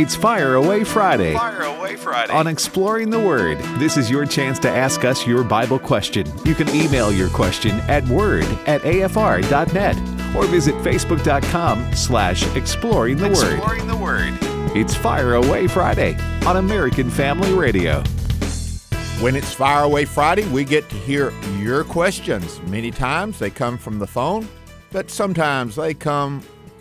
It's Fire Away Friday. Fire Away Friday. On Exploring the Word, this is your chance to ask us your Bible question. You can email your question at word at afr.net or visit facebook.com slash exploring the word. Exploring the Word. It's Fire Away Friday on American Family Radio. When it's Fire Away Friday, we get to hear your questions. Many times they come from the phone, but sometimes they come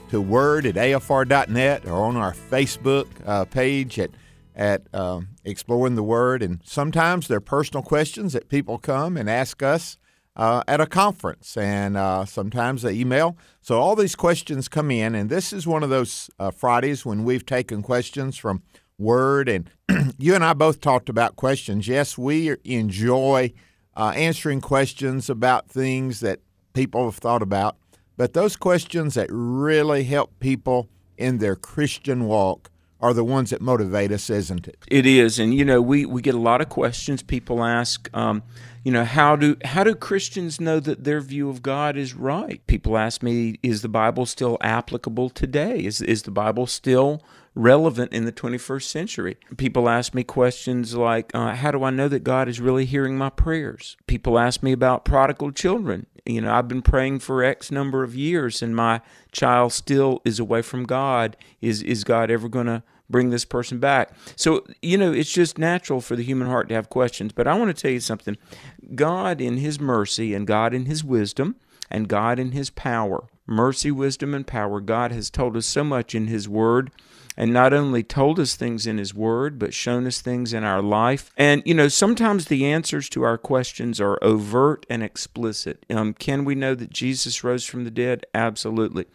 to word at afr.net or on our Facebook uh, page at at um, Exploring the Word. And sometimes they're personal questions that people come and ask us uh, at a conference, and uh, sometimes they email. So all these questions come in, and this is one of those uh, Fridays when we've taken questions from Word. And you and I both talked about questions. Yes, we enjoy uh, answering questions about things that people have thought about. But those questions that really help people in their Christian walk are the ones that motivate us, isn't it? It is, and you know, we, we get a lot of questions. People ask, um, you know, how do how do Christians know that their view of God is right? People ask me, is the Bible still applicable today? Is is the Bible still relevant in the 21st century? People ask me questions like, uh, how do I know that God is really hearing my prayers? People ask me about prodigal children. You know, I've been praying for X number of years, and my child still is away from God. Is is God ever going to bring this person back? So, you know, it's just natural for the human heart to have questions. But I want to tell you something God, in His mercy, and God, in His wisdom, and God, in His power, mercy, wisdom, and power, God has told us so much in His Word and not only told us things in His Word, but shown us things in our life. And, you know, sometimes the answers to our questions are overt and explicit. Um, can we know that Jesus rose from the dead? Absolutely.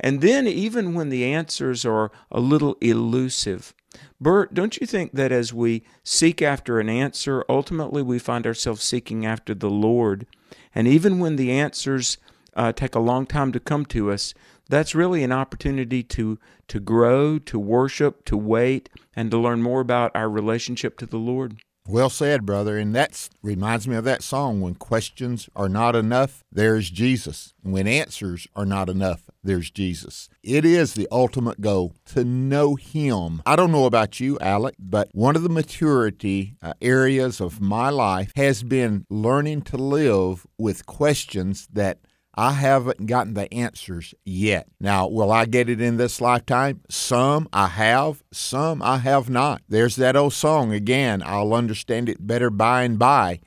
And then, even when the answers are a little elusive, Bert, don't you think that as we seek after an answer, ultimately we find ourselves seeking after the Lord? And even when the answers uh, take a long time to come to us, that's really an opportunity to to grow, to worship, to wait, and to learn more about our relationship to the Lord. Well said, brother. And that reminds me of that song when questions are not enough, there's Jesus. When answers are not enough, there's Jesus. It is the ultimate goal to know Him. I don't know about you, Alec, but one of the maturity uh, areas of my life has been learning to live with questions that I haven't gotten the answers yet. Now, will I get it in this lifetime? Some I have, some I have not. There's that old song again, I'll understand it better by and by.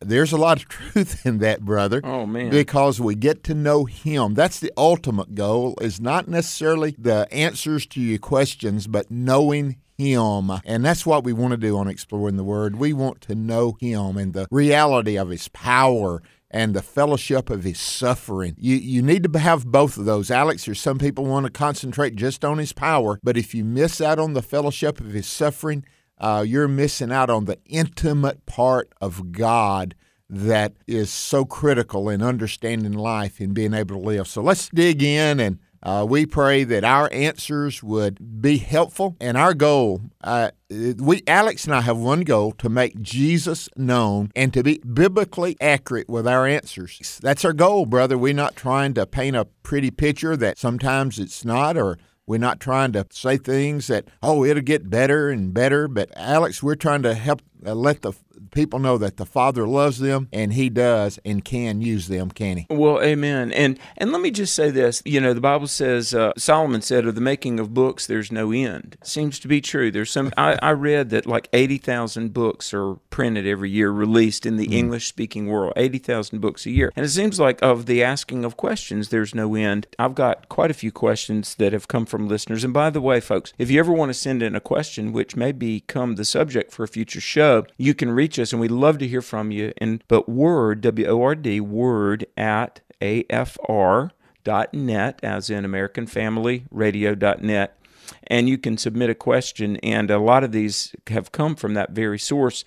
There's a lot of truth in that, brother. Oh man. Because we get to know him. That's the ultimate goal is not necessarily the answers to your questions, but knowing him. And that's what we want to do on Exploring the Word. We want to know him and the reality of his power and the fellowship of his suffering. You you need to have both of those. Alex, there's some people want to concentrate just on his power, but if you miss out on the fellowship of his suffering, uh, you're missing out on the intimate part of God that is so critical in understanding life and being able to live. So let's dig in and uh, we pray that our answers would be helpful, and our goal, uh, we Alex and I have one goal to make Jesus known and to be biblically accurate with our answers. That's our goal, brother. We're not trying to paint a pretty picture that sometimes it's not, or we're not trying to say things that oh it'll get better and better. But Alex, we're trying to help uh, let the people know that the Father loves them and He does and can use them, can He? Well, amen. And and let me just say this. You know, the Bible says uh, Solomon said, "Of the making of books, there's no end." Seems to be true. There's some. I, I read that like eighty thousand books are printed every year, released in the mm. English-speaking world. Eighty thousand books a year, and it seems like of the asking of questions, there's no end. I've got quite a few questions that have come from listeners. And by the way, folks, if you ever want to send in a question, which may become the subject for a future show, you can reach us, and we'd love to hear from you. And but word W O R D word at net, as in American Family Radio dot net, and you can submit a question. And a lot of these have come from that very source.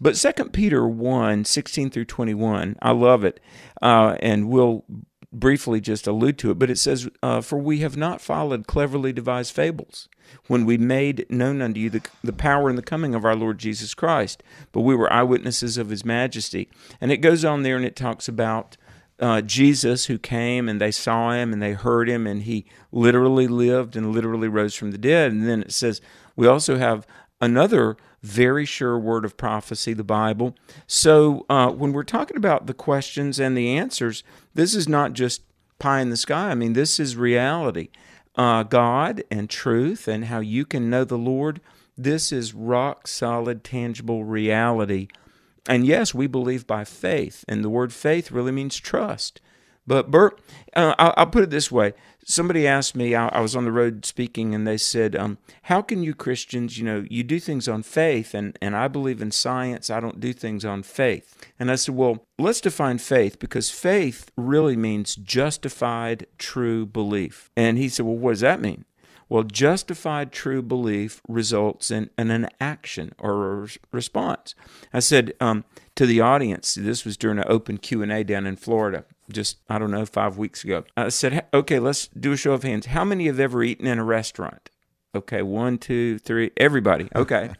But 2 Peter 1 16 through 21, I love it. Uh, and we'll briefly just allude to it, but it says, uh, For we have not followed cleverly devised fables when we made known unto you the, the power and the coming of our Lord Jesus Christ, but we were eyewitnesses of his majesty. And it goes on there and it talks about uh, Jesus who came and they saw him and they heard him and he literally lived and literally rose from the dead. And then it says we also have another very sure word of prophecy, the Bible. So uh, when we're talking about the questions and the answers, this is not just pie in the sky. I mean, this is reality. Uh, God and truth and how you can know the Lord. This is rock solid, tangible reality and yes, we believe by faith, and the word faith really means trust. But Bert, uh, I'll, I'll, put it this way: somebody asked me, I, I was on the road speaking, and they said, um, "How can you Christians, you know, you do things on faith, and and I believe in science. I don't do things on faith." And I said, "Well, let's define faith because faith really means justified, true belief." And he said, "Well, what does that mean?" Well, justified true belief results in, in an action or a response. I said um, to the audience, this was during an open Q&A down in Florida, just, I don't know, five weeks ago. I said, okay, let's do a show of hands. How many have ever eaten in a restaurant? Okay, one, two, three, everybody. Okay.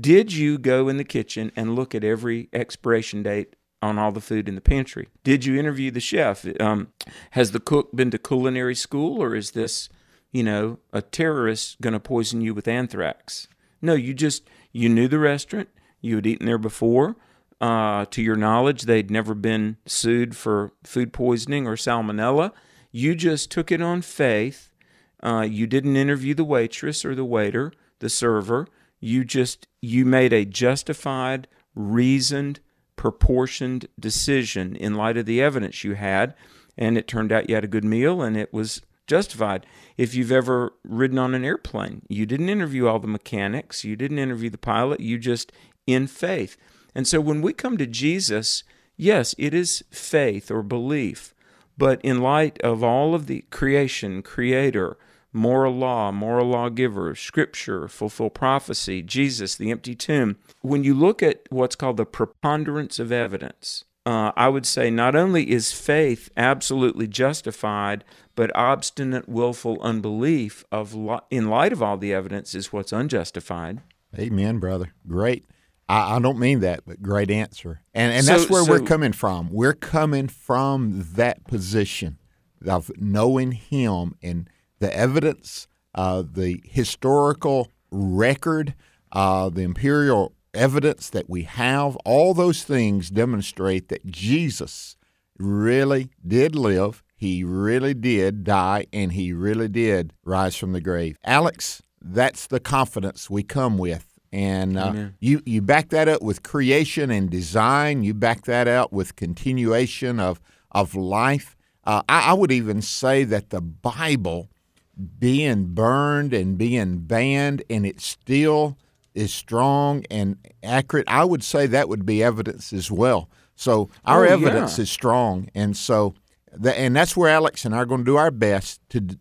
Did you go in the kitchen and look at every expiration date on all the food in the pantry? Did you interview the chef? Um, has the cook been to culinary school or is this you know, a terrorist going to poison you with anthrax. No, you just you knew the restaurant, you had eaten there before. Uh, to your knowledge, they'd never been sued for food poisoning or salmonella. You just took it on faith. Uh, you didn't interview the waitress or the waiter, the server. You just you made a justified, reasoned, proportioned decision in light of the evidence you had, and it turned out you had a good meal and it was justified. If you've ever ridden on an airplane, you didn't interview all the mechanics, you didn't interview the pilot, you just in faith. And so when we come to Jesus, yes, it is faith or belief, but in light of all of the creation, creator, moral law, moral lawgiver, scripture, fulfill prophecy, Jesus, the empty tomb, when you look at what's called the preponderance of evidence, uh, I would say not only is faith absolutely justified, but obstinate, willful unbelief of li- in light of all the evidence is what's unjustified. Amen, brother. Great. I, I don't mean that, but great answer. And and so, that's where so, we're coming from. We're coming from that position of knowing Him and the evidence, uh, the historical record, uh, the imperial evidence that we have, all those things demonstrate that Jesus really did live. He really did die, and he really did rise from the grave. Alex, that's the confidence we come with. And uh, you, you back that up with creation and design. You back that out with continuation of, of life. Uh, I, I would even say that the Bible being burned and being banned, and it still is strong and accurate, I would say that would be evidence as well. So our oh, evidence yeah. is strong, and so the, and that's where Alex and I are going to do our best to.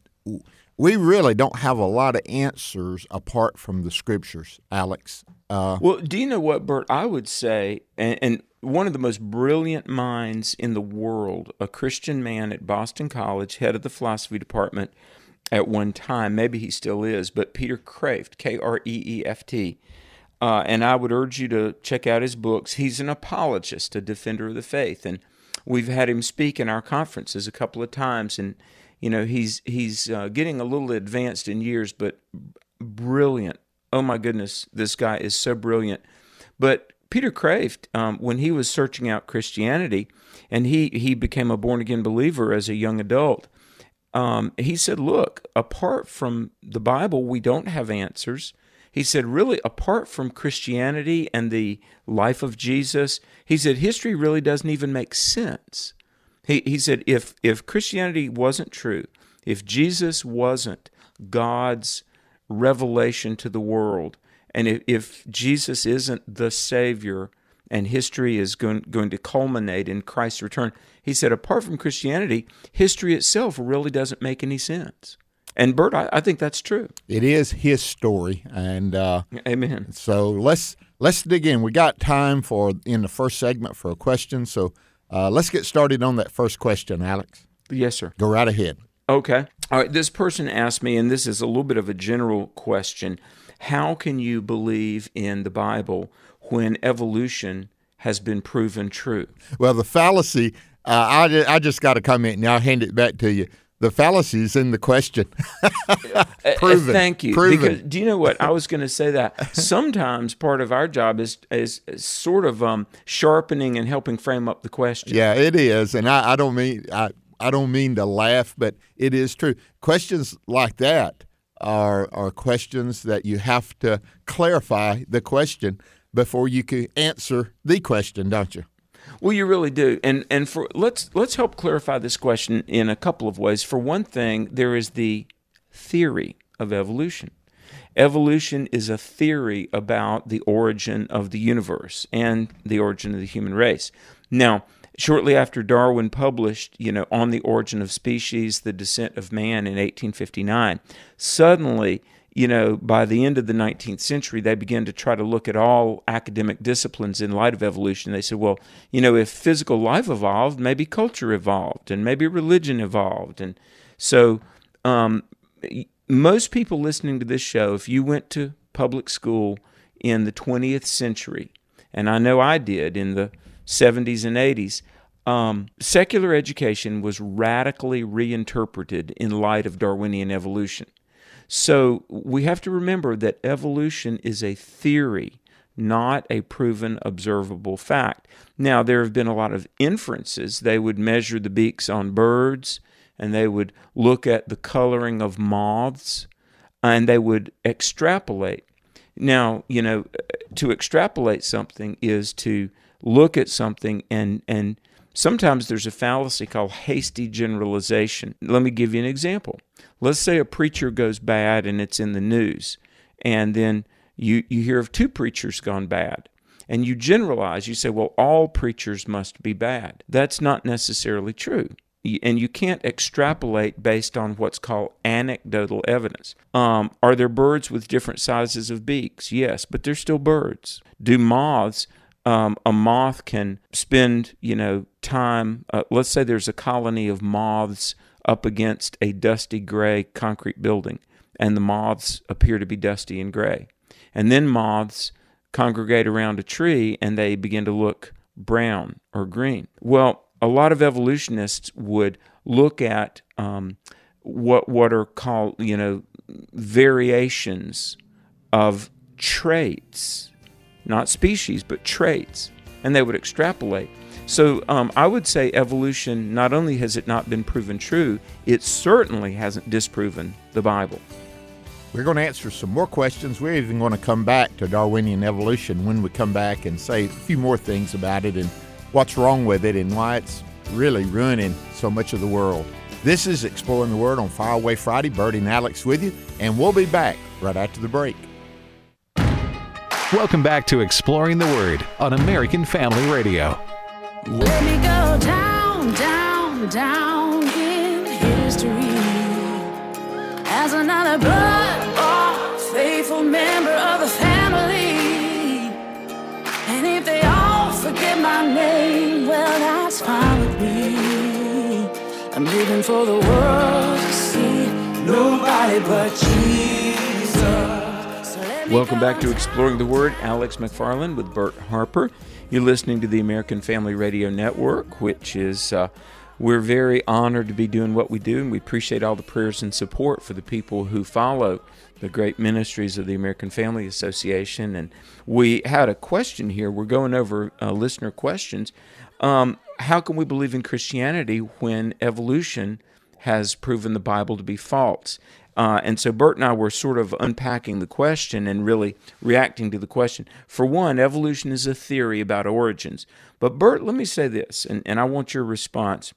We really don't have a lot of answers apart from the scriptures, Alex. Uh, well, do you know what, Bert? I would say, and, and one of the most brilliant minds in the world, a Christian man at Boston College, head of the philosophy department at one time. Maybe he still is, but Peter Kreeft, K R E E F T. Uh, and I would urge you to check out his books. He's an apologist, a defender of the faith, and we've had him speak in our conferences a couple of times. And you know, he's he's uh, getting a little advanced in years, but brilliant. Oh my goodness, this guy is so brilliant. But Peter Kreeft, um, when he was searching out Christianity, and he he became a born again believer as a young adult um, he said, Look, apart from the Bible, we don't have answers. He said, Really, apart from Christianity and the life of Jesus, he said, history really doesn't even make sense. He, he said, if, if Christianity wasn't true, if Jesus wasn't God's revelation to the world, and if, if Jesus isn't the Savior, and history is going, going to culminate in Christ's return. He said, apart from Christianity, history itself really doesn't make any sense. And Bert, I, I think that's true. It is his story, and uh, amen. So let's let's dig in. We got time for in the first segment for a question. So uh, let's get started on that first question, Alex. Yes, sir. Go right ahead. Okay. All right. This person asked me, and this is a little bit of a general question: How can you believe in the Bible when evolution has been proven true. Well, the fallacy Uh, I, I just got a comment, and I'll hand it back to you. The fallacies in the question. Uh, Proven. thank you. Proven. Because do you know what I was going to say? That sometimes part of our job is is, is sort of um, sharpening and helping frame up the question. Yeah, it is, and I, I don't mean I, I don't mean to laugh, but it is true. Questions like that are are questions that you have to clarify the question before you can answer the question, don't you? Well, you really do, and and for let's let's help clarify this question in a couple of ways. For one thing, there is the theory of evolution. Evolution is a theory about the origin of the universe and the origin of the human race. Now, shortly after Darwin published, you know, on the origin of species, the descent of man in 1859, suddenly you know, by the end of the 19th century, they began to try to look at all academic disciplines in light of evolution. They said, well, you know, if physical life evolved, maybe culture evolved, and maybe religion evolved. And so, um, most people listening to this show, if you went to public school in the 20th century, and I know I did in the 70s and 80s, um, secular education was radically reinterpreted in light of Darwinian evolution. So we have to remember that evolution is a theory, not a proven observable fact. Now, there have been a lot of inferences. They would measure the beaks on birds, and they would look at the coloring of moths, and they would extrapolate. Now, you know, to extrapolate something is to look at something and and sometimes there's a fallacy called hasty generalization. Let me give you an example. Let's say a preacher goes bad and it's in the news, and then you, you hear of two preachers gone bad. And you generalize, you say, well, all preachers must be bad. That's not necessarily true. And you can't extrapolate based on what's called anecdotal evidence. Um, are there birds with different sizes of beaks? Yes, but they're still birds. Do moths um, a moth can spend, you know, time. Uh, let's say there's a colony of moths up against a dusty gray concrete building, and the moths appear to be dusty and gray. And then moths congregate around a tree and they begin to look brown or green. Well, a lot of evolutionists would look at um, what what are called, you know, variations of traits not species, but traits, and they would extrapolate. So um, I would say evolution, not only has it not been proven true, it certainly hasn't disproven the Bible. We're going to answer some more questions. We're even going to come back to Darwinian evolution when we come back and say a few more things about it and what's wrong with it and why it's really ruining so much of the world. This is Exploring the Word on Fire Away Friday. Bertie and Alex with you, and we'll be back right after the break. Welcome back to Exploring the Word on American Family Radio. Let me go down, down, down in history as another blood faithful member of the family. And if they all forget my name, well, that's fine with me. I'm living for the world to see nobody but Jesus. Welcome back to Exploring the Word. Alex McFarland with Bert Harper. You're listening to the American Family Radio Network, which is, uh, we're very honored to be doing what we do, and we appreciate all the prayers and support for the people who follow the great ministries of the American Family Association. And we had a question here. We're going over uh, listener questions. Um, how can we believe in Christianity when evolution has proven the Bible to be false? Uh, and so Bert and I were sort of unpacking the question and really reacting to the question. For one, evolution is a theory about origins. But Bert, let me say this, and, and I want your response.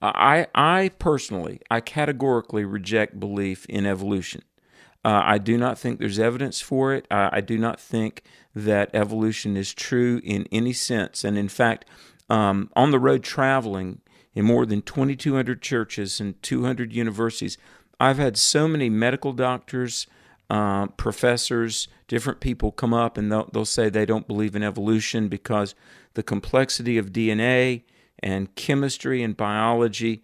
Uh, I, I personally, I categorically reject belief in evolution. Uh, I do not think there's evidence for it. I, I do not think that evolution is true in any sense. And in fact, um, on the road traveling in more than 2,200 churches and 200 universities, I've had so many medical doctors, uh, professors, different people come up and they'll, they'll say they don't believe in evolution because the complexity of DNA and chemistry and biology,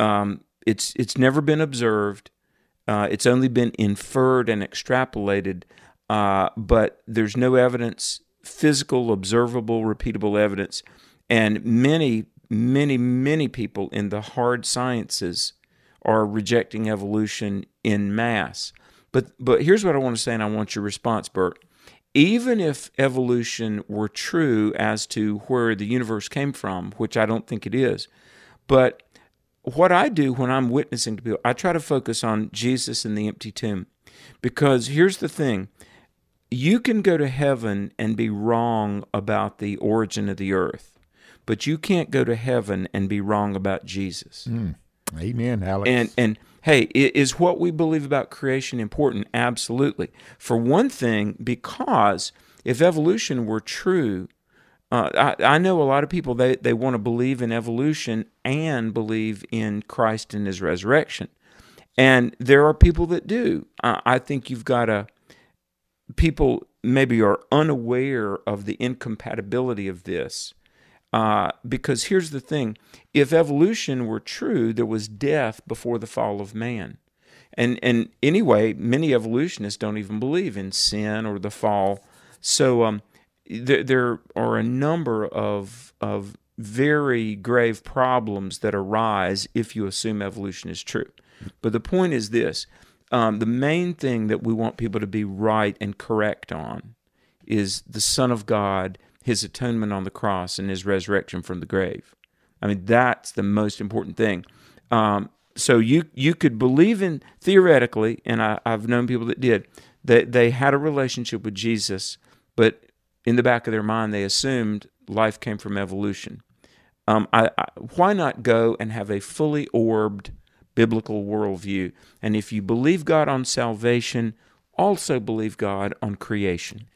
um, it's it's never been observed. Uh, it's only been inferred and extrapolated, uh, but there's no evidence, physical, observable, repeatable evidence. And many many, many people in the hard sciences are rejecting evolution in mass. But but here's what I want to say, and I want your response, Bert. Even if evolution were true as to where the universe came from, which I don't think it is, but what I do when I'm witnessing to people, I try to focus on Jesus and the empty tomb. Because here's the thing you can go to heaven and be wrong about the origin of the earth, but you can't go to heaven and be wrong about Jesus. Mm. Amen, Alex. And and hey, is what we believe about creation important? Absolutely. For one thing, because if evolution were true, uh, I, I know a lot of people they, they want to believe in evolution and believe in Christ and His resurrection, and there are people that do. Uh, I think you've got to people maybe are unaware of the incompatibility of this. Uh, because here's the thing if evolution were true, there was death before the fall of man. And, and anyway, many evolutionists don't even believe in sin or the fall. So um, there, there are a number of, of very grave problems that arise if you assume evolution is true. But the point is this um, the main thing that we want people to be right and correct on is the Son of God, his atonement on the cross, and his resurrection from the grave. I mean, that's the most important thing. Um, so you you could believe in theoretically, and I, have known people that did, that they had a relationship with Jesus, but in the back of their mind they assumed life came from evolution. Um, I, I, why not go and have a fully orbed biblical worldview. And if you believe God on salvation, also believe God on creation.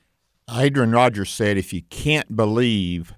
Adrian Rogers said, if you can't believe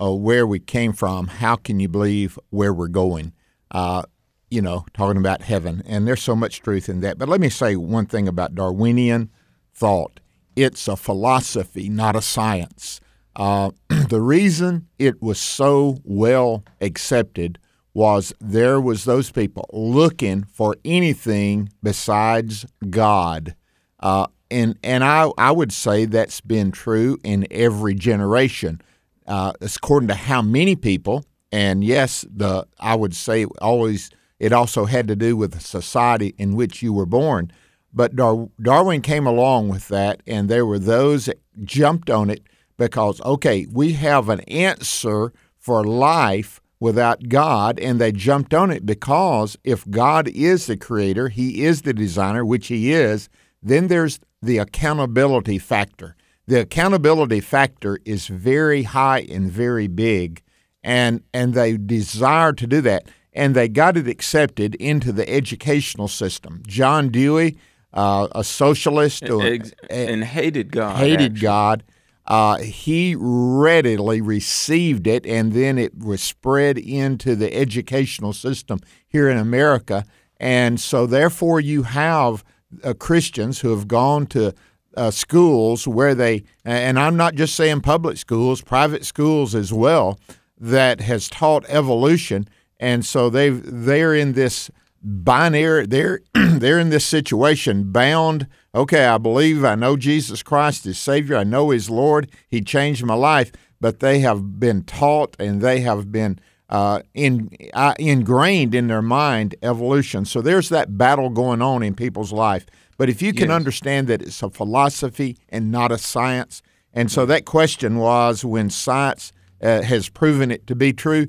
uh, where we came from, how can you believe where we're going? Uh, you know, talking about heaven. And there's so much truth in that. But let me say one thing about Darwinian thought it's a philosophy, not a science. Uh, the reason it was so well accepted was there was those people looking for anything besides God. Uh, and and I, I would say that's been true in every generation. Uh, according to how many people, and yes, the I would say always it also had to do with the society in which you were born. But Dar- Darwin came along with that, and there were those that jumped on it because okay, we have an answer for life without God, and they jumped on it because if God is the creator, He is the designer, which He is, then there's the accountability factor. The accountability factor is very high and very big, and and they desire to do that, and they got it accepted into the educational system. John Dewey, uh, a socialist, and, and hated God, hated actually. God uh, he readily received it, and then it was spread into the educational system here in America. And so, therefore, you have uh, Christians who have gone to uh, schools where they, and I'm not just saying public schools, private schools as well, that has taught evolution. And so they they're in this binary they're they're in this situation bound okay i believe i know jesus christ is savior i know he's lord he changed my life but they have been taught and they have been uh, in, uh, ingrained in their mind evolution so there's that battle going on in people's life but if you can yes. understand that it's a philosophy and not a science and so that question was when science uh, has proven it to be true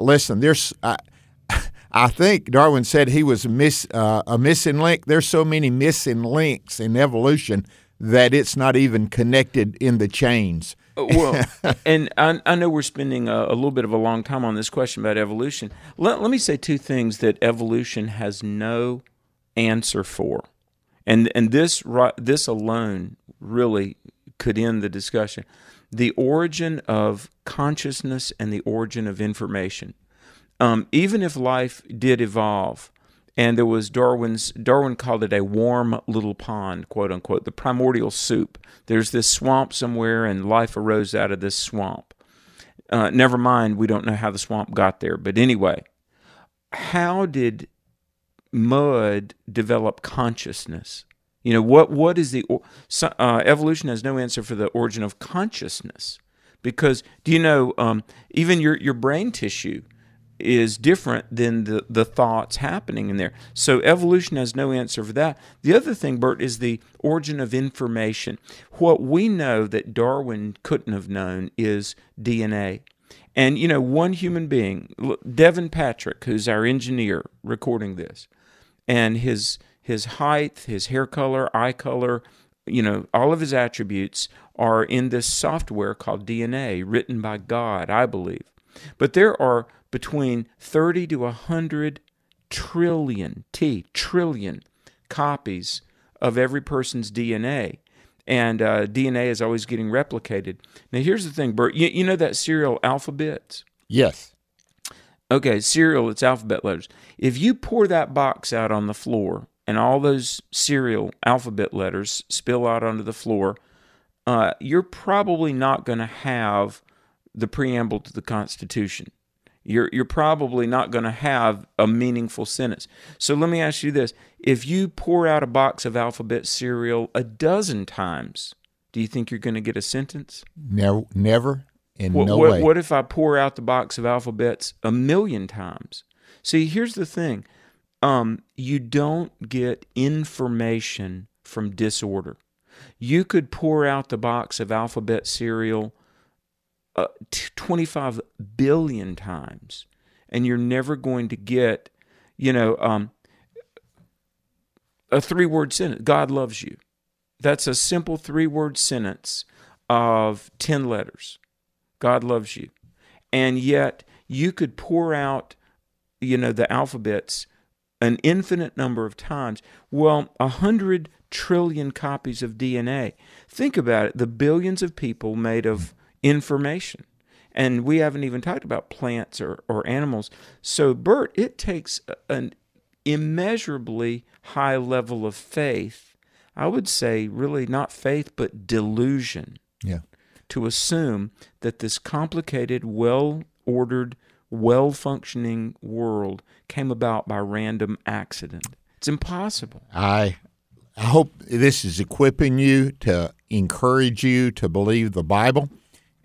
listen there's I think Darwin said he was a, miss, uh, a missing link. There's so many missing links in evolution that it's not even connected in the chains. Uh, well, and I, I, know we're spending a, a, little bit of a long time on this question about evolution. Let, let me say two things that evolution has no answer for, and and this this alone really could end the discussion. The origin of consciousness and the origin of information um, even if life did evolve, and there was Darwin's Darwin called it a warm little pond, quote unquote, the primordial soup. There's this swamp somewhere, and life arose out of this swamp. Uh, never mind, we don't know how the swamp got there, but anyway, how did mud develop consciousness? You know what? What is the uh, evolution has no answer for the origin of consciousness, because do you know um, even your your brain tissue is different than the, the thoughts happening in there. So evolution has no answer for that. The other thing, Bert, is the origin of information. What we know that Darwin couldn't have known is DNA. And you know, one human being, Devin Patrick, who's our engineer recording this, and his his height, his hair color, eye color, you know, all of his attributes are in this software called DNA, written by God, I believe. But there are between 30 to 100 trillion, T, trillion copies of every person's DNA. And uh, DNA is always getting replicated. Now, here's the thing, Bert. You, you know that cereal alphabets? Yes. Okay, cereal, it's alphabet letters. If you pour that box out on the floor and all those cereal alphabet letters spill out onto the floor, uh, you're probably not going to have the preamble to the Constitution. You're, you're probably not going to have a meaningful sentence. So let me ask you this. If you pour out a box of alphabet cereal a dozen times, do you think you're going to get a sentence? Never, never in what, no what, way. What if I pour out the box of alphabets a million times? See, here's the thing um, you don't get information from disorder. You could pour out the box of alphabet cereal uh, 25 billion times, and you're never going to get, you know, um, a three word sentence God loves you. That's a simple three word sentence of 10 letters. God loves you. And yet, you could pour out, you know, the alphabets an infinite number of times. Well, a hundred trillion copies of DNA. Think about it the billions of people made of information. And we haven't even talked about plants or, or animals. So, Bert, it takes an immeasurably high level of faith. I would say, really, not faith, but delusion. Yeah. To assume that this complicated, well ordered, well functioning world came about by random accident. It's impossible. I I hope this is equipping you to encourage you to believe the Bible.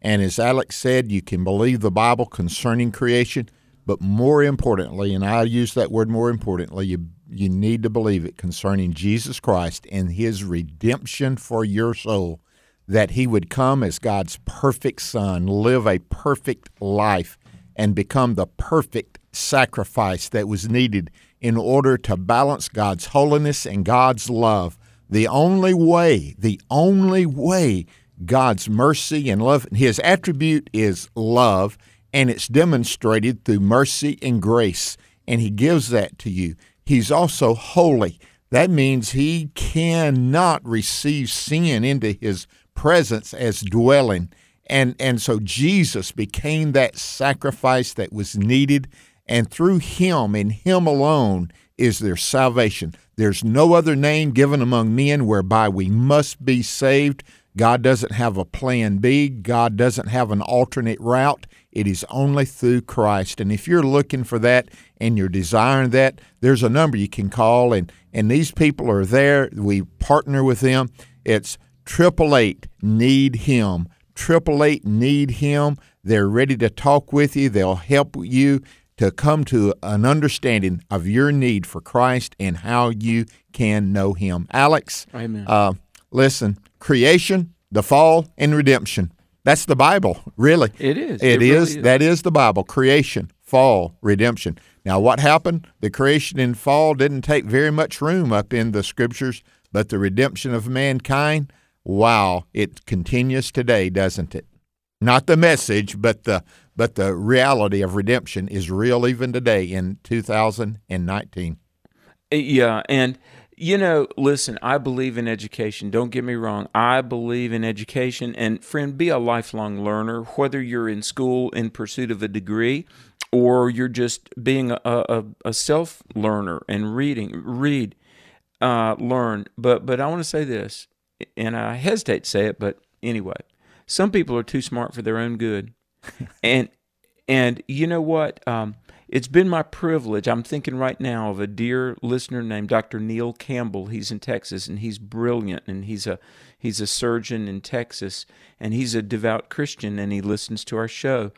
And as Alex said, you can believe the Bible concerning creation, but more importantly, and I use that word more importantly, you you need to believe it concerning Jesus Christ and his redemption for your soul, that he would come as God's perfect son, live a perfect life and become the perfect sacrifice that was needed in order to balance God's holiness and God's love. The only way, the only way God's mercy and love, his attribute is love, and it's demonstrated through mercy and grace, and he gives that to you. He's also holy. That means he cannot receive sin into his presence as dwelling. And, and so Jesus became that sacrifice that was needed, and through him and him alone is there salvation. There's no other name given among men whereby we must be saved. God doesn't have a plan B. God doesn't have an alternate route. It is only through Christ. And if you're looking for that and you're desiring that, there's a number you can call, and, and these people are there. We partner with them. It's triple eight need him. Triple eight need him. They're ready to talk with you. They'll help you to come to an understanding of your need for Christ and how you can know him. Alex, Amen. uh, listen, creation, the fall, and redemption. That's the Bible, really. It is. It It really is. is. That is the Bible. Creation, fall, redemption. Now, what happened? The creation and fall didn't take very much room up in the scriptures, but the redemption of mankind, wow, it continues today, doesn't it? Not the message, but the but the reality of redemption is real even today in 2019. Uh, yeah, and you know, listen, I believe in education. Don't get me wrong. I believe in education and friend, be a lifelong learner whether you're in school in pursuit of a degree or you're just being a, a, a self learner and reading, read, uh, learn. But but I want to say this, and I hesitate to say it, but anyway, some people are too smart for their own good, and and you know what? Um, it's been my privilege. I'm thinking right now of a dear listener named Dr. Neil Campbell. He's in Texas and he's brilliant and he's a he's a surgeon in Texas and he's a devout Christian and he listens to our show.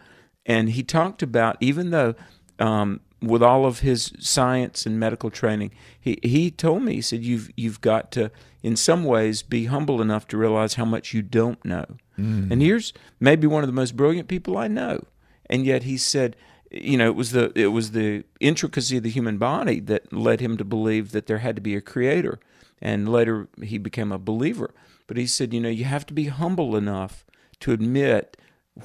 And he talked about even though um, with all of his science and medical training, he, he told me he said you've you've got to in some ways be humble enough to realize how much you don't know. Mm. And here's maybe one of the most brilliant people I know, and yet he said you know, it was the it was the intricacy of the human body that led him to believe that there had to be a creator, and later he became a believer. But he said, you know, you have to be humble enough to admit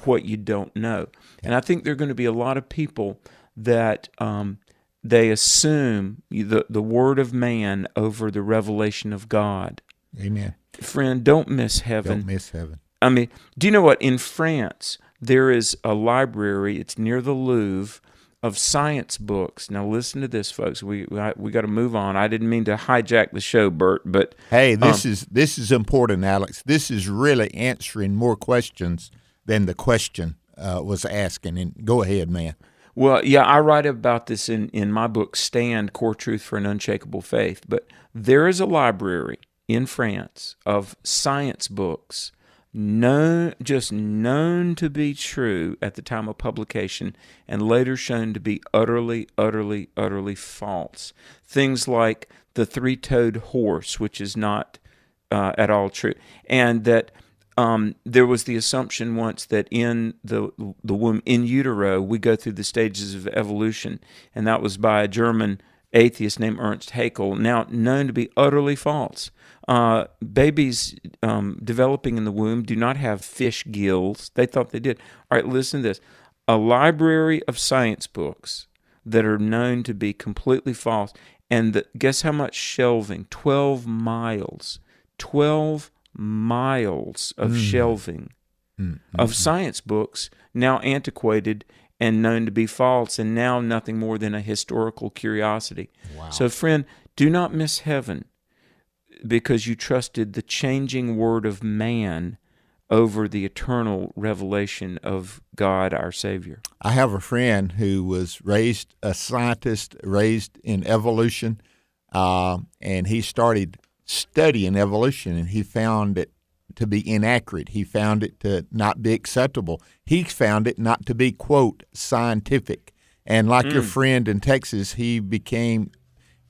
what you don't know. And I think there are going to be a lot of people that um, they assume the the word of man over the revelation of God. Amen. Friend, don't miss heaven. Don't miss heaven. I mean, do you know what in France? There is a library. It's near the Louvre of science books. Now listen to this, folks. We we, we got to move on. I didn't mean to hijack the show, Bert, but hey, this um, is this is important, Alex. This is really answering more questions than the question uh, was asking. And go ahead, man. Well, yeah, I write about this in, in my book, Stand Core Truth for an Unshakable Faith. But there is a library in France of science books known just known to be true at the time of publication and later shown to be utterly utterly utterly false. Things like the three-toed horse which is not uh, at all true. And that um, there was the assumption once that in the the womb in utero we go through the stages of evolution. And that was by a German atheist named Ernst Haeckel now known to be utterly false uh, babies um, developing in the womb do not have fish gills. They thought they did. All right, listen to this. A library of science books that are known to be completely false. And the, guess how much shelving? 12 miles. 12 miles of mm. shelving mm. of science books, now antiquated and known to be false, and now nothing more than a historical curiosity. Wow. So, friend, do not miss heaven because you trusted the changing word of man over the eternal revelation of God our Savior. I have a friend who was raised a scientist, raised in evolution, uh, and he started studying evolution, and he found it to be inaccurate. He found it to not be acceptable. He found it not to be quote scientific. And like mm. your friend in Texas, he became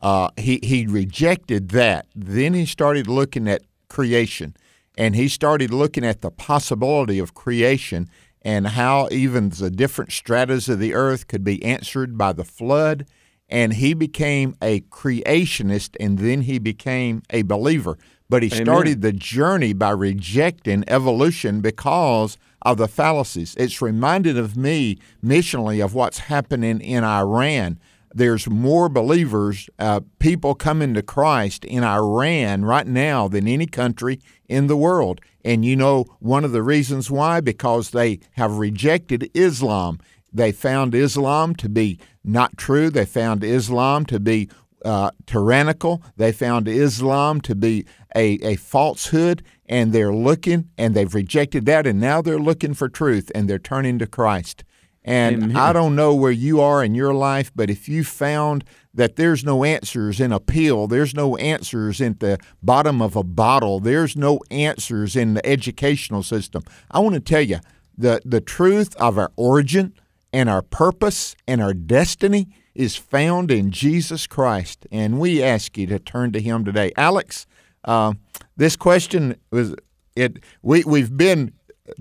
uh, he he rejected that. Then he started looking at creation, and he started looking at the possibility of creation and how even the different stratas of the earth could be answered by the flood. And he became a creationist, and then he became a believer. But he Amen. started the journey by rejecting evolution because of the fallacies. It's reminded of me missionally of what's happening in Iran there's more believers, uh, people coming to Christ in Iran right now than any country in the world. And you know, one of the reasons why? Because they have rejected Islam. They found Islam to be not true. They found Islam to be uh, tyrannical. They found Islam to be a, a falsehood, and they're looking and they've rejected that, and now they're looking for truth and they're turning to Christ. And Amen. I don't know where you are in your life, but if you found that there's no answers in a pill, there's no answers in the bottom of a bottle, there's no answers in the educational system, I want to tell you the, the truth of our origin and our purpose and our destiny is found in Jesus Christ. And we ask you to turn to Him today. Alex, uh, this question was it. We we've been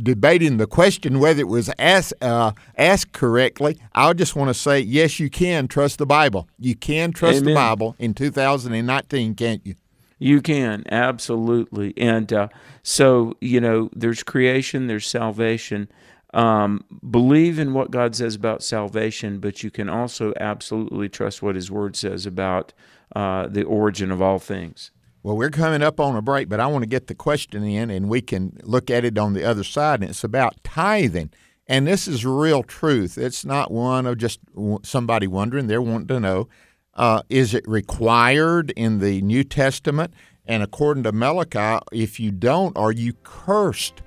debating the question whether it was asked, uh, asked correctly. I just want to say, yes, you can trust the Bible. You can trust Amen. the Bible in 2019, can't you? You can, absolutely. And uh, so, you know, there's creation, there's salvation. Um, believe in what God says about salvation, but you can also absolutely trust what His Word says about uh, the origin of all things. Well, we're coming up on a break, but I want to get the question in and we can look at it on the other side. And it's about tithing. And this is real truth. It's not one of just somebody wondering. They're wanting to know uh, is it required in the New Testament? And according to Malachi, if you don't, are you cursed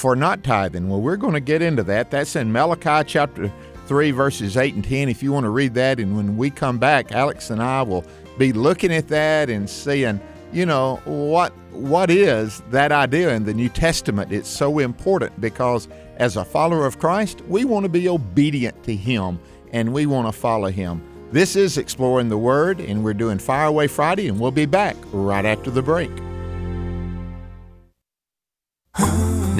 for not tithing? Well, we're going to get into that. That's in Malachi chapter 3, verses 8 and 10, if you want to read that. And when we come back, Alex and I will be looking at that and seeing, you know, what what is that idea in the New Testament? It's so important because as a follower of Christ, we want to be obedient to Him and we want to follow Him. This is Exploring the Word, and we're doing Fire Away Friday, and we'll be back right after the break.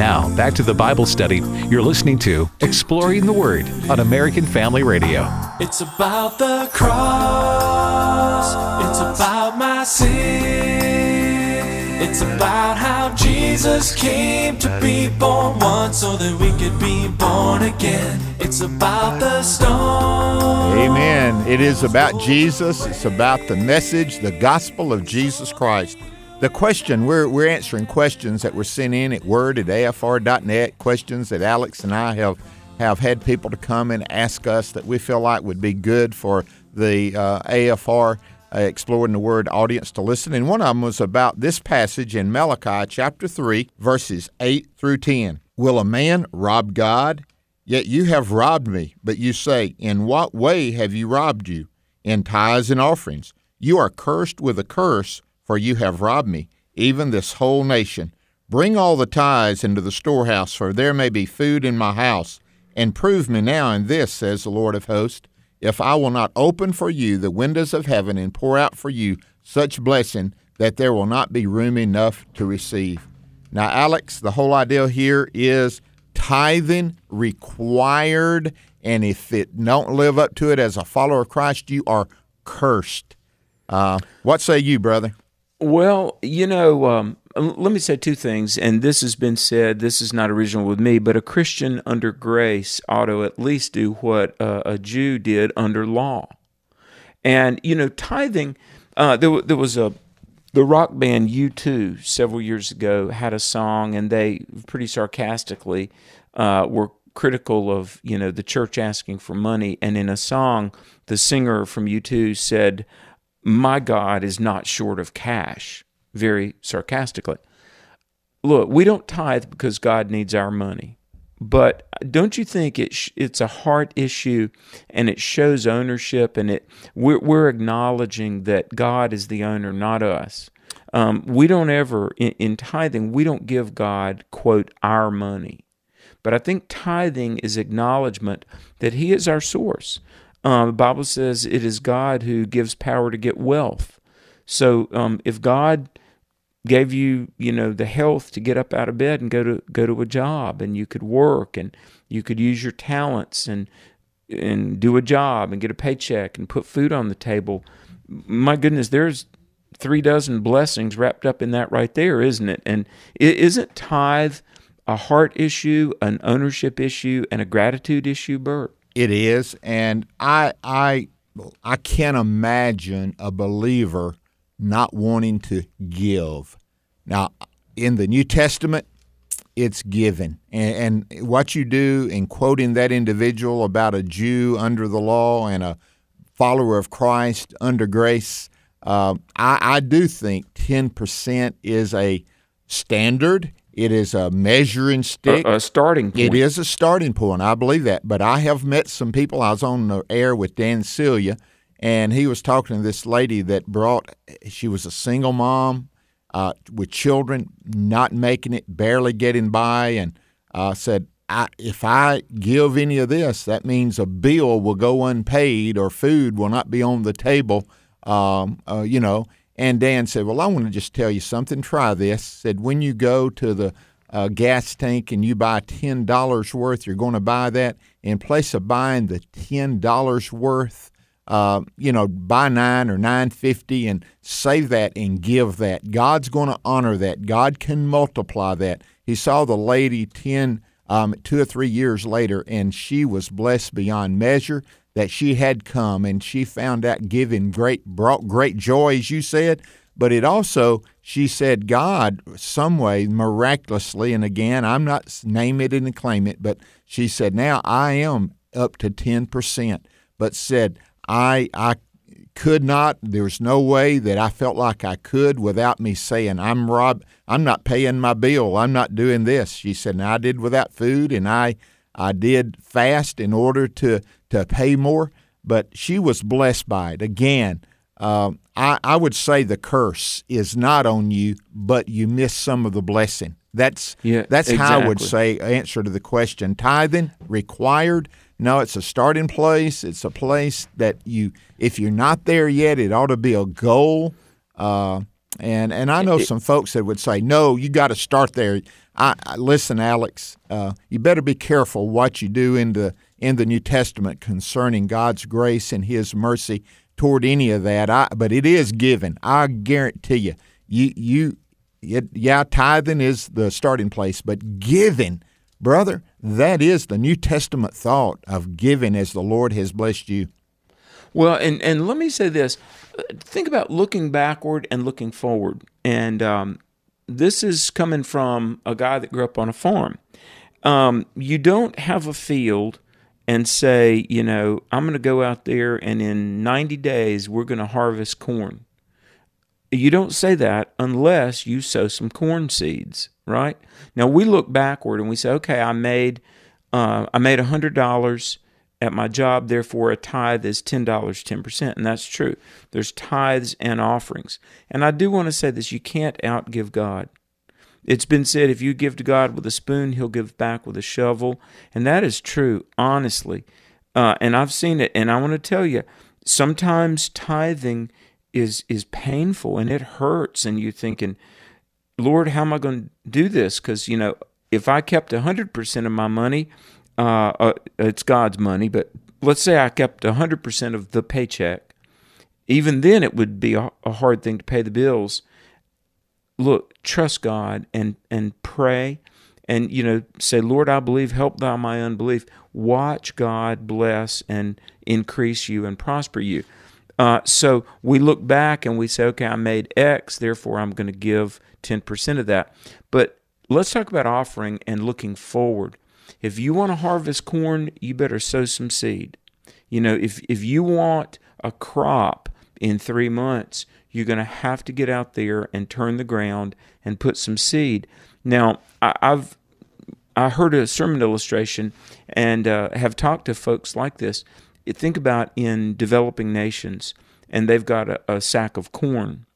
Now, back to the Bible study. You're listening to Exploring the Word on American Family Radio. It's about the cross. It's about my sin. It's about how Jesus came to be born once so that we could be born again. It's about the stone. Amen. It is about Jesus. It's about the message, the gospel of Jesus Christ. The question, we're, we're answering questions that were sent in at word at afr.net, questions that Alex and I have, have had people to come and ask us that we feel like would be good for the uh, AFR uh, Exploring the Word audience to listen. And one of them was about this passage in Malachi chapter 3, verses 8 through 10. Will a man rob God? Yet you have robbed me. But you say, In what way have you robbed you? In tithes and offerings. You are cursed with a curse for you have robbed me, even this whole nation. Bring all the tithes into the storehouse, for there may be food in my house. And prove me now in this, says the Lord of hosts, if I will not open for you the windows of heaven and pour out for you such blessing that there will not be room enough to receive. Now, Alex, the whole idea here is tithing required, and if it don't live up to it as a follower of Christ, you are cursed. Uh, what say you, brother? Well, you know, um, let me say two things, and this has been said. This is not original with me, but a Christian under grace ought to at least do what uh, a Jew did under law. And you know, tithing. Uh, there, there was a the rock band U2 several years ago had a song, and they pretty sarcastically uh, were critical of you know the church asking for money. And in a song, the singer from U2 said my God is not short of cash, very sarcastically. Look, we don't tithe because God needs our money. But don't you think it sh- it's a heart issue and it shows ownership and it we're, we're acknowledging that God is the owner, not us. Um, we don't ever in, in tithing we don't give God quote our money, but I think tithing is acknowledgement that He is our source. Um, the Bible says it is God who gives power to get wealth. So um, if God gave you, you know, the health to get up out of bed and go to go to a job, and you could work, and you could use your talents and and do a job and get a paycheck and put food on the table. My goodness, there's three dozen blessings wrapped up in that right there, isn't it? And it isn't tithe a heart issue, an ownership issue, and a gratitude issue, Bert? It is, and I I I can't imagine a believer not wanting to give. Now, in the New Testament, it's given, and, and what you do in quoting that individual about a Jew under the law and a follower of Christ under grace, uh, I, I do think ten percent is a standard it is a measuring stick. A, a, starting point. It is a starting point. I believe that. But I have met some people. I was on the air with Dan Celia, and he was talking to this lady that brought, she was a single mom uh, with children, not making it, barely getting by, and uh, said, I, if I give any of this, that means a bill will go unpaid or food will not be on the table, um, uh, you know. And Dan said, Well, I want to just tell you something. Try this. Said, When you go to the uh, gas tank and you buy $10 worth, you're going to buy that. In place of buying the $10 worth, uh, you know, buy nine or nine fifty and save that and give that. God's going to honor that. God can multiply that. He saw the lady ten, um, two or three years later, and she was blessed beyond measure that she had come and she found out giving great brought great joy as you said. But it also she said god some way miraculously and again i'm not name it and claim it but she said now i am up to 10% but said i i could not there's no way that i felt like i could without me saying i'm rob i'm not paying my bill i'm not doing this. She said and i did without food and i i did fast in order to to pay more, but she was blessed by it. Again, uh, I, I would say the curse is not on you, but you miss some of the blessing. That's Yeah, that's how I would say answer to the question. Tithing required. No, it's a starting place. It's a place that you, if you're not there yet, it ought to be a goal. Uh, and and I know some folks that would say, no, you got to start there. I, I listen, Alex. Uh, you better be careful what you do in the in the New Testament concerning God's grace and His mercy toward any of that. I, but it is given. I guarantee you. You you it, yeah, tithing is the starting place, but giving, brother, that is the New Testament thought of giving as the Lord has blessed you. Well, and and let me say this: think about looking backward and looking forward. And um, this is coming from a guy that grew up on a farm. Um, you don't have a field and say, you know, I'm going to go out there and in 90 days we're going to harvest corn. You don't say that unless you sow some corn seeds, right? Now we look backward and we say, okay, I made uh, I made hundred dollars at my job, therefore a tithe is ten dollars, ten percent, and that's true. There's tithes and offerings, and I do want to say this: you can't outgive God. It's been said if you give to God with a spoon, He'll give back with a shovel, and that is true, honestly. Uh, and I've seen it, and I want to tell you, sometimes tithing is is painful and it hurts, and you're thinking, Lord, how am I going to do this? Because you know, if I kept hundred percent of my money, uh, uh, it's God's money, but let's say I kept hundred percent of the paycheck, even then it would be a, a hard thing to pay the bills. Look, trust God and and pray, and you know, say, Lord, I believe. Help thou my unbelief. Watch God bless and increase you and prosper you. Uh, so we look back and we say, okay, I made X, therefore I'm going to give 10% of that. But let's talk about offering and looking forward. If you want to harvest corn, you better sow some seed. You know, if, if you want a crop in three months, you're going to have to get out there and turn the ground and put some seed. Now, I, I've I heard a sermon illustration and uh, have talked to folks like this. Think about in developing nations, and they've got a, a sack of corn.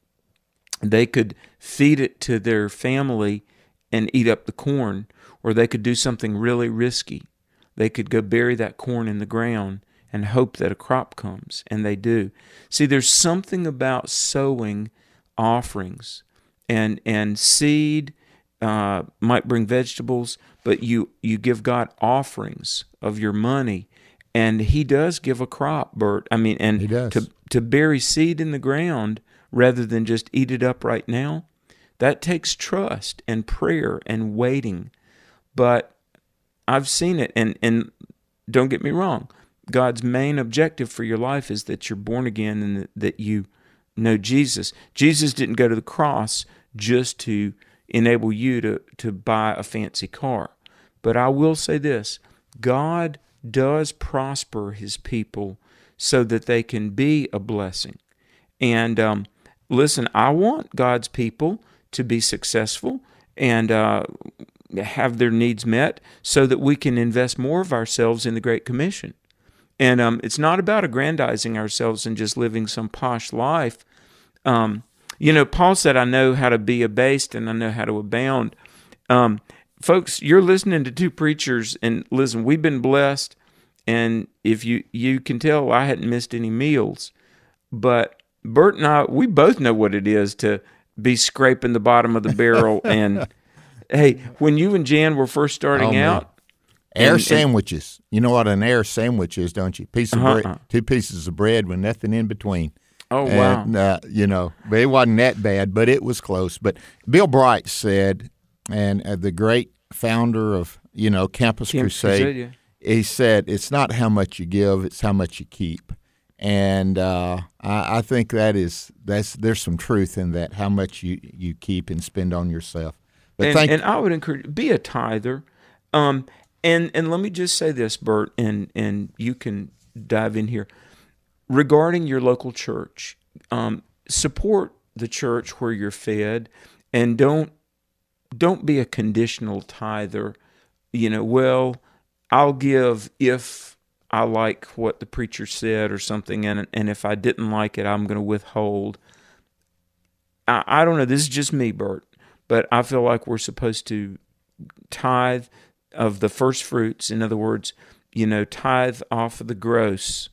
They could feed it to their family and eat up the corn, or they could do something really risky. They could go bury that corn in the ground and hope that a crop comes, and they do. See, there's something about sowing offerings and and seed uh, might bring vegetables, but you you give God offerings of your money, and He does give a crop, Bert. I mean, and to to bury seed in the ground rather than just eat it up right now, that takes trust and prayer and waiting. But I've seen it, and and don't get me wrong, God's main objective for your life is that you're born again and that- you know Jesus. Jesus didn't go to the cross just to enable you to, to buy a fancy car. But I will say this God does prosper his people so that they can be a blessing. And um, listen, I want God's people to be successful and uh, have their needs met so that we can invest more of ourselves in the Great Commission. And um, it's not about aggrandizing ourselves and just living some posh life. Um, you know, Paul said, I know how to be abased and I know how to abound. Um, folks, you're listening to two preachers, and listen, we've been blessed. And if you, you can tell, I hadn't missed any meals. But Bert and I, we both know what it is to be scraping the bottom of the barrel. and hey, when you and Jan were first starting Oh, out, Air And- and- sandwiches. You know what an air sandwich is, don't you? Piece of Uh-huh. bread, two pieces of bread with nothing in between. oh, wow. And, uh, you know, but it wasn't that bad, but it was close. But Bill Bright said, and uh, the great founder of you know Campus Campus Crusade, Crusade, yeah. he said, "It's not how much you give; it's how much you keep." And uh, I, I think that is that's there's some truth in that. How much you you keep and spend on yourself. But and, and I would encourage be a tither. Um, and and let me just say this, Bert, and and you can dive in here regarding your local church. Um, support the church where you're fed, and don't don't be a conditional tither. You know, well, I'll give if I like what the preacher said or something, and and if I didn't like it, I'm going to withhold. I, I don't know. This is just me, Bert, but I feel like we're supposed to tithe of the first fruits. In other words, you know, tithe off of the gross,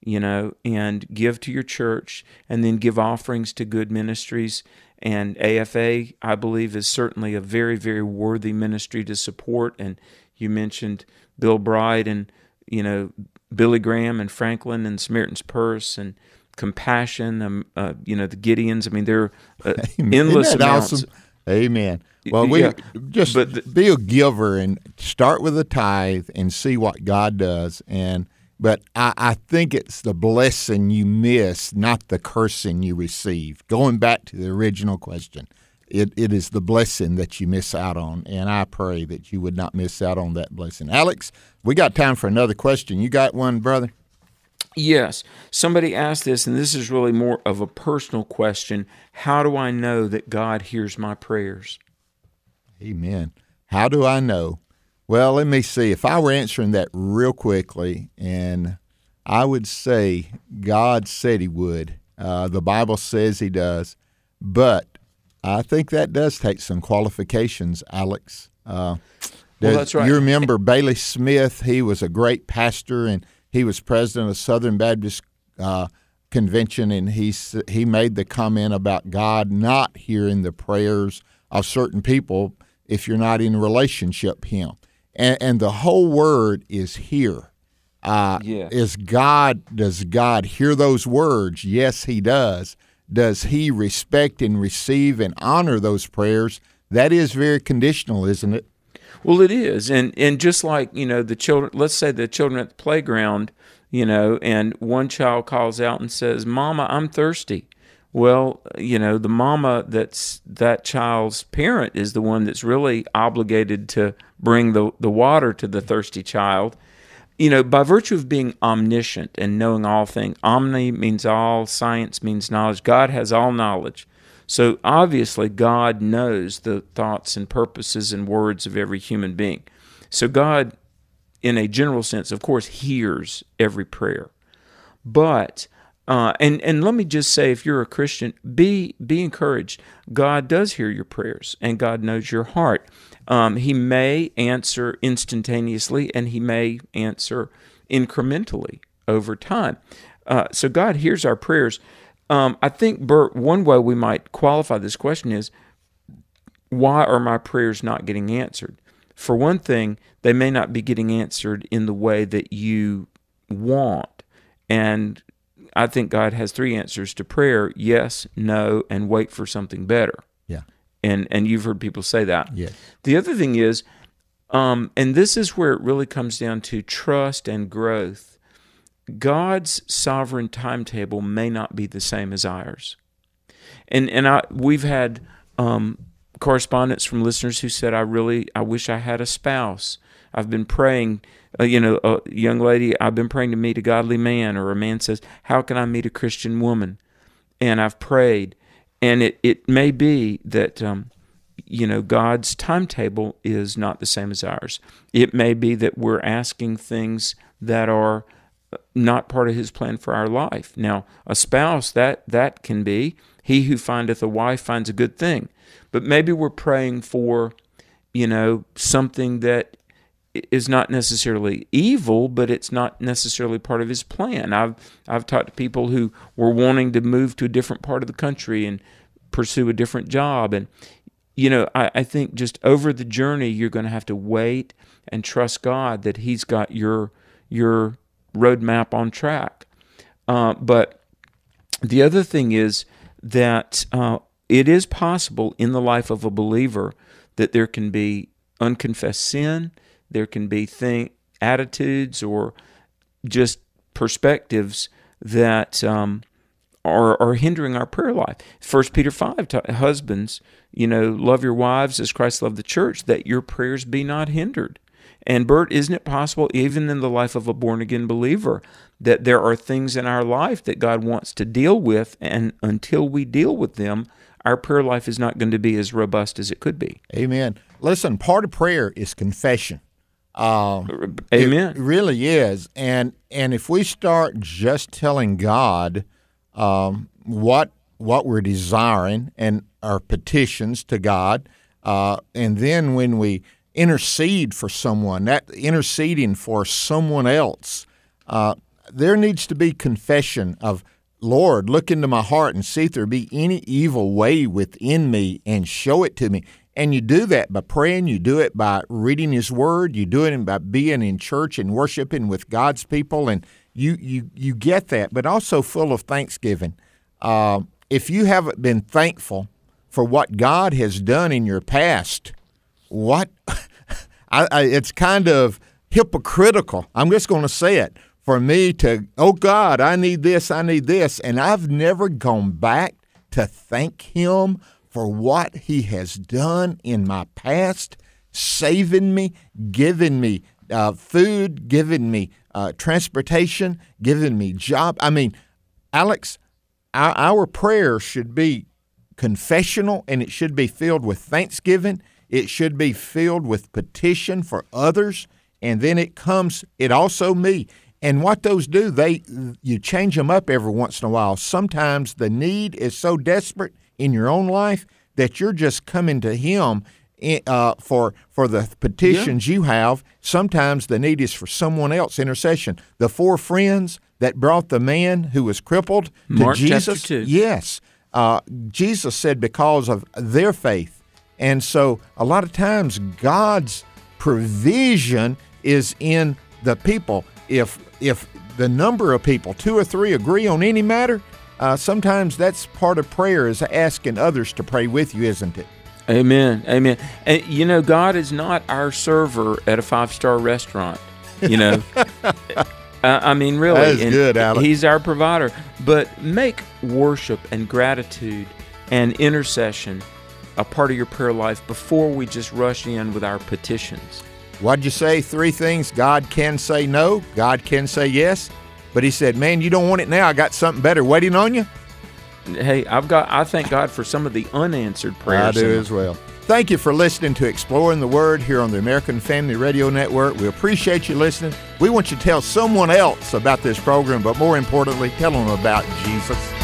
you know, and give to your church, and then give offerings to good ministries. And AFA, I believe, is certainly a very, very worthy ministry to support. And you mentioned Bill Bright and you know Billy Graham and Franklin and Samaritan's Purse and Compassion, um, uh, you know the Gideons. I mean, there are uh, endless amounts. awesome? Amen. Well, we Yeah, just the- be a giver and start with a tithe and see what God does. And but I, I think it's the blessing you miss, not the cursing you receive. Going back to the original question, it, it is the blessing that you miss out on, and I pray that you would not miss out on that blessing. Alex, we got time for another question. You got one, brother? Yes. Somebody asked this, and this is really more of a personal question. How do I know that God hears my prayers? Amen. How do I know? Well, let me see. If I were answering that real quickly, and I would say God said He would. Uh, the Bible says He does. But I think that does take some qualifications, Alex. Uh, Well, that's right. You remember Bailey Smith? He was a great pastor, and he was president of Southern Baptist uh, Convention, and he he made the comment about God not hearing the prayers of certain people if you're not in a relationship with Him, and, and the whole word is here. Uh, Yes. Is God? Does God hear those words? Yes, He does. Does He respect and receive and honor those prayers? That is very conditional, isn't it? Well, it is, and and just like you know the children. Let's say the children at the playground, you know, and one child calls out and says, "Mama, I'm thirsty." Well, you know, the mama that's that child's parent is the one that's really obligated to bring the the water to the thirsty child. You know, by virtue of being omniscient and knowing all things, omni means all, science means knowledge. God has all knowledge. So obviously, God knows the thoughts and purposes and words of every human being. So God, in a general sense, of course, hears every prayer. But uh, and and let me just say, if you're a Christian, be be encouraged. God does hear your prayers, and God knows your heart. Um, he may answer instantaneously, and He may answer incrementally over time. Uh, so God hears our prayers. Um, I think, Bert, one way we might qualify this question is why are my prayers not getting answered? For one thing, they may not be getting answered in the way that you want. And I think God has three answers to prayer yes, no, and wait for something better. Yeah. And, and you've heard people say that. Yes. The other thing is, um, and this is where it really comes down to trust and growth. God's sovereign timetable may not be the same as ours. And and I we've had um, correspondence from listeners who said, "I really I wish I had a spouse. I've been praying." Uh, you know, a young lady, I've been praying to meet a godly man, or a man says, "How can I meet a Christian woman?" And I've prayed, and it it may be that um, you know God's timetable is not the same as ours. It may be that we're asking things that are not part of his plan for our life. Now, a spouse that that can be he who findeth a wife finds a good thing. But maybe we're praying for, you know, something that is not necessarily evil, but it's not necessarily part of his plan. I've I've talked to people who were wanting to move to a different part of the country and pursue a different job and you know, I, I think just over the journey you're gonna have to wait and trust God that He's got your your roadmap on track. Uh, but the other thing is that uh, it is possible in the life of a believer that there can be unconfessed sin, there can be thing, attitudes or just perspectives that um, are, are hindering our prayer life. First Peter five, t- husbands, you know, love your wives as Christ loved the church, that your prayers be not hindered. And Bert, isn't it possible, even in the life of a born again believer, that there are things in our life that God wants to deal with, and until we deal with them, our prayer life is not going to be as robust as it could be. Amen. Listen, part of prayer is confession. Uh, Amen. It really is, and and if we start just telling God um, what what we're desiring and our petitions to God, uh, and then when we intercede for someone, that interceding for someone else, uh, there needs to be confession of. Lord, look into my heart and see if there be any evil way within me and show it to me. And you do that by praying, you do it by reading His Word, you do it by being in church and worshiping with God's people, and you you you get that. But also full of thanksgiving. Uh, if you haven't been thankful for what God has done in your past, what I, I, it's kind of hypocritical. I'm just going to say it for me to, oh God, I need this, I need this, and I've never gone back to thank Him for what He has done in my past, saving me, giving me uh, food, giving me uh, transportation, giving me job. I mean, Alex, our, our prayer should be confessional and it should be filled with thanksgiving. It should be filled with petition for others. And then it comes, it also me. And what those do, they you change them up every once in a while. Sometimes the need is so desperate in your own life that you're just coming to Him uh, for for the petitions yeah. you have. Sometimes the need is for someone else. Intercession. The four friends that brought the man who was crippled to Mark Jesus. Yes, uh, Jesus said because of their faith, and so a lot of times God's provision is in the people. If if the number of people, two or three, agree on any matter, uh, sometimes that's part of prayer is asking others to pray with you, isn't it? Amen. Amen. And you know, God is not our server at a five star restaurant. You know, uh, I mean, really, that is good, Alex. He's our provider. But make worship and gratitude and intercession a part of your prayer life before we just rush in with our petitions. What'd you say? Three things God can say no, God can say yes. But he said, Man, you don't want it now. I got something better waiting on you. Hey, I've got I thank God for some of the unanswered prayers. I do as well. Thank you for listening to Exploring the Word here on the American Family Radio Network. We appreciate you listening. We want you to tell someone else about this program, but more importantly, tell them about Jesus.